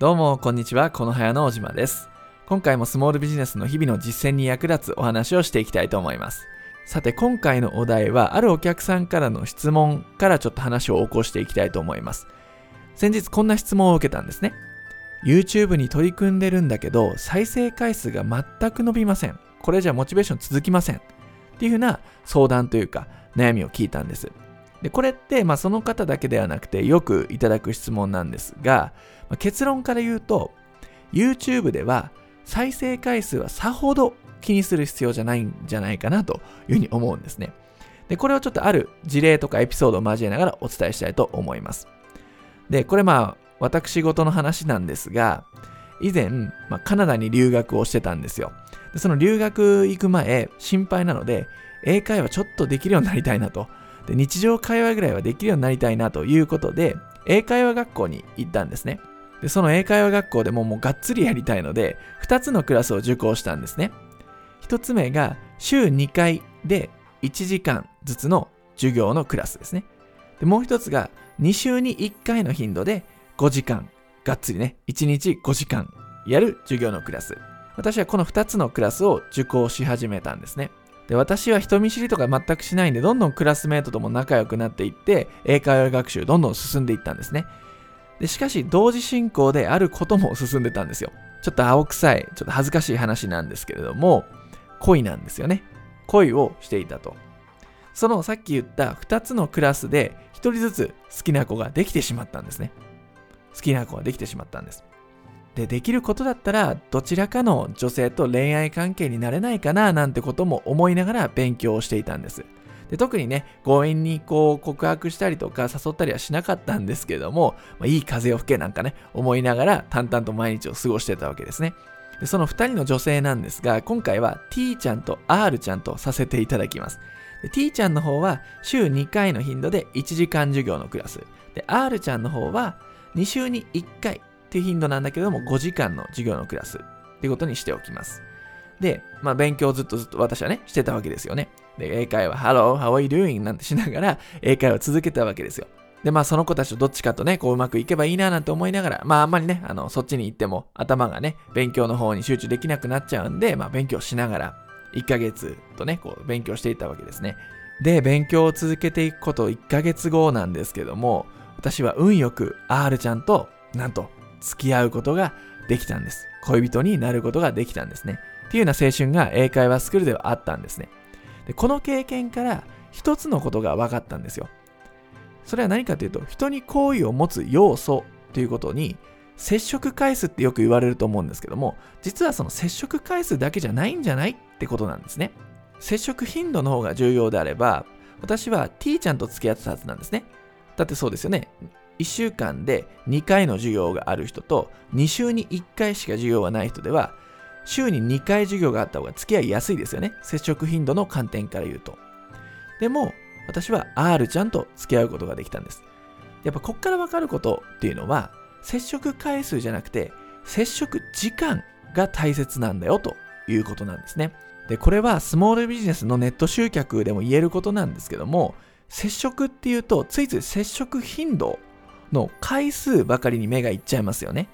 どうも、こんにちは。このはやの小島です。今回もスモールビジネスの日々の実践に役立つお話をしていきたいと思います。さて、今回のお題は、あるお客さんからの質問からちょっと話を起こしていきたいと思います。先日こんな質問を受けたんですね。YouTube に取り組んでるんだけど、再生回数が全く伸びません。これじゃモチベーション続きません。っていうふうな相談というか、悩みを聞いたんです。でこれって、まあ、その方だけではなくてよくいただく質問なんですが、まあ結論から言うと YouTube では再生回数はさほど気にする必要じゃないんじゃないかなというふうに思うんですね。でこれをちょっとある事例とかエピソードを交えながらお伝えしたいと思います。でこれまあ私事の話なんですが以前、まあ、カナダに留学をしてたんですよ。でその留学行く前心配なので英会話ちょっとできるようになりたいなとで日常会話ぐらいはできるようになりたいなということで英会話学校に行ったんですね。でその英会話学校でももうがっつりやりたいので2つのクラスを受講したんですね。1つ目が週2回で1時間ずつの授業のクラスですね。でもう1つが2週に1回の頻度で5時間がっつりね1日5時間やる授業のクラス。私はこの2つのクラスを受講し始めたんですね。で私は人見知りとか全くしないんでどんどんクラスメートとも仲良くなっていって英会話学習どんどん進んでいったんですね。でしかし同時進行であることも進んでたんですよ。ちょっと青臭いちょっと恥ずかしい話なんですけれども恋なんですよね。恋をしていたと。そのさっき言った2つのクラスで1人ずつ好きな子ができてしまったんですね。好きな子ができてしまったんです。でできることだったらどちらかの女性と恋愛関係になれないかななんてことも思いながら勉強をしていたんです。で特にね強引にこう告白したりとか誘ったりはしなかったんですけども、まあ、いい風を吹けなんかね思いながら淡々と毎日を過ごしてたわけですね。でその2人の女性なんですが今回は T ちゃんと R ちゃんとさせていただきます。T ちゃんの方は週2回の頻度で1時間授業のクラス。で R ちゃんの方は2週に1回っていう頻度なんだけども5時間の授業のクラスっていうことにしておきます。で、まあ勉強をずっとずっと私はね、してたわけですよね。で、英会話、Hello, how are you doing? なんてしながら英会話を続けたわけですよ。で、まあその子たちとどっちかとね、こううまくいけばいいななんて思いながら、まああんまりね、あの、そっちに行っても頭がね、勉強の方に集中できなくなっちゃうんで、まあ勉強しながら、1ヶ月とね、こう勉強していたわけですね。で、勉強を続けていくこと1ヶ月後なんですけども、私は運よく R ちゃんと、なんと、付き合うことができたんです。恋人になることができたんですね。っていうような青春が英会話スクールではあったんですね。でこの経験から一つのことが分かったんですよ。それは何かというと、人に好意を持つ要素ということに、接触回数ってよく言われると思うんですけども、実はその接触回数だけじゃないんじゃないってことなんですね。接触頻度の方が重要であれば、私は T ちゃんと付き合ってたはずなんですね。だってそうですよね。1週間で2回の授業がある人と2週に1回しか授業がない人では週に2回授業があった方が付き合いやすいですよね。接触頻度の観点から言うと。でも私は R ちゃんと付き合うことができたんです。やっぱこっから分かることっていうのは接触回数じゃなくて接触時間が大切なんだよということなんですね。でこれはスモールビジネスのネット集客でも言えることなんですけども接触っていうとついつい接触頻度の回数ばかりに目がいっちゃいますよね。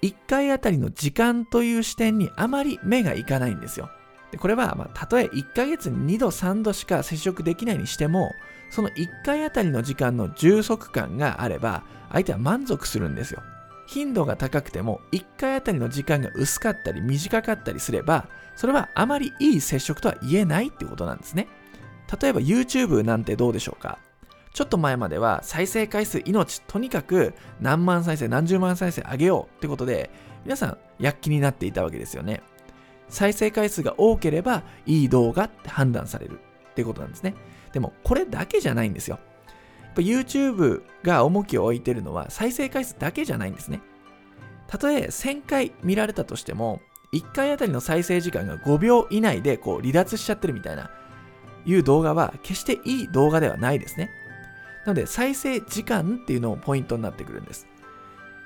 1回あたりの時間という視点にあまり目がいかないんですよ。でこれは、まあ、たとえ1ヶ月に2度3度しか接触できないにしても、その1回あたりの時間の充足感があれば、相手は満足するんですよ。頻度が高くても、1回あたりの時間が薄かったり短かったりすれば、それはあまりいい接触とは言えないってことなんですね。例えば YouTube なんてどうでしょうか？ちょっと前までは再生回数命、とにかく何万再生、何十万再生上げようってことで、皆さん躍起になっていたわけですよね。再生回数が多ければいい動画って判断されるってことなんですね。でもこれだけじゃないんですよ。YouTube が重きを置いてるのは再生回数だけじゃないんですね。たとえ1000回見られたとしても、1回あたりの再生時間が5秒以内でこう離脱しちゃってるみたいな、いう動画は決していい動画ではないですね。なので再生時間っていうのもポイントになってくるんです。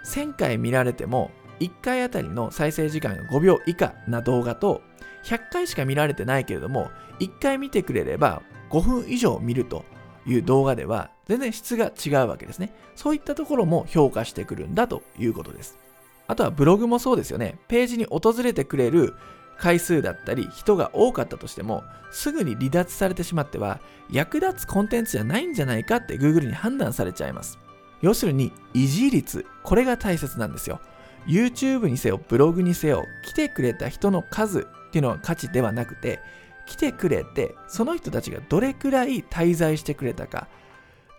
1000回見られても1回あたりの再生時間が5秒以下な動画と100回しか見られてないけれども1回見てくれれば5分以上見るという動画では全然質が違うわけですね。そういったところも評価してくるんだということです。あとはブログもそうですよね。ページに訪れてくれる回数だったり人が多かったとしてもすぐに離脱されてしまっては役立つコンテンツじゃないんじゃないかって Google に判断されちゃいます。要するに維持率これが大切なんですよ。YouTube にせよブログにせよ来てくれた人の数っていうのは価値ではなくて来てくれてその人たちがどれくらい滞在してくれたか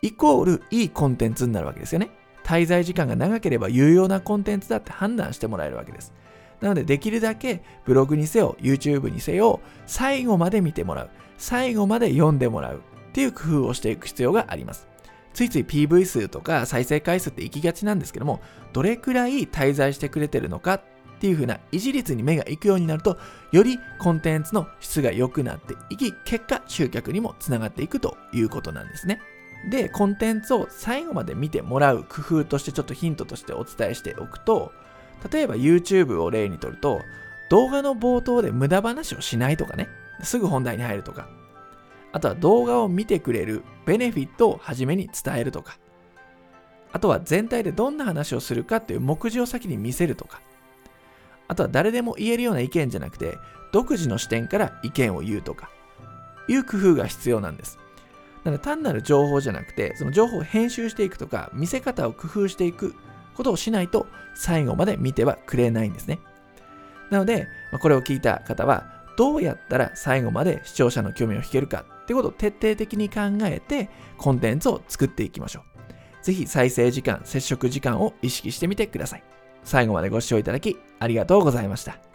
イコールいいコンテンツになるわけですよね。滞在時間が長ければ有用なコンテンツだって判断してもらえるわけです。なのでできるだけブログにせよ YouTube にせよ最後まで見てもらう。最後まで読んでもらう。っていう工夫をしていく必要があります。ついつい PV 数とか再生回数って行きがちなんですけどもどれくらい滞在してくれてるのかっていう風な維持率に目が行くようになるとよりコンテンツの質が良くなっていき結果集客にもつながっていくということなんですね。でコンテンツを最後まで見てもらう工夫としてちょっとヒントとしてお伝えしておくと例えば YouTube を例にとると、動画の冒頭で無駄話をしないとかね、すぐ本題に入るとか、あとは動画を見てくれるベネフィットを初めに伝えるとか、あとは全体でどんな話をするかっていう目次を先に見せるとか、あとは誰でも言えるような意見じゃなくて、独自の視点から意見を言うとか、いう工夫が必要なんです。なので単なる情報じゃなくて、その情報を編集していくとか、見せ方を工夫していくことをしないと最後まで見てはくれないんですね。なので、これを聞いた方は、どうやったら最後まで視聴者の興味を引けるかってことを徹底的に考えてコンテンツを作っていきましょう。ぜひ再生時間、接触時間を意識してみてください。最後までご視聴いただきありがとうございました。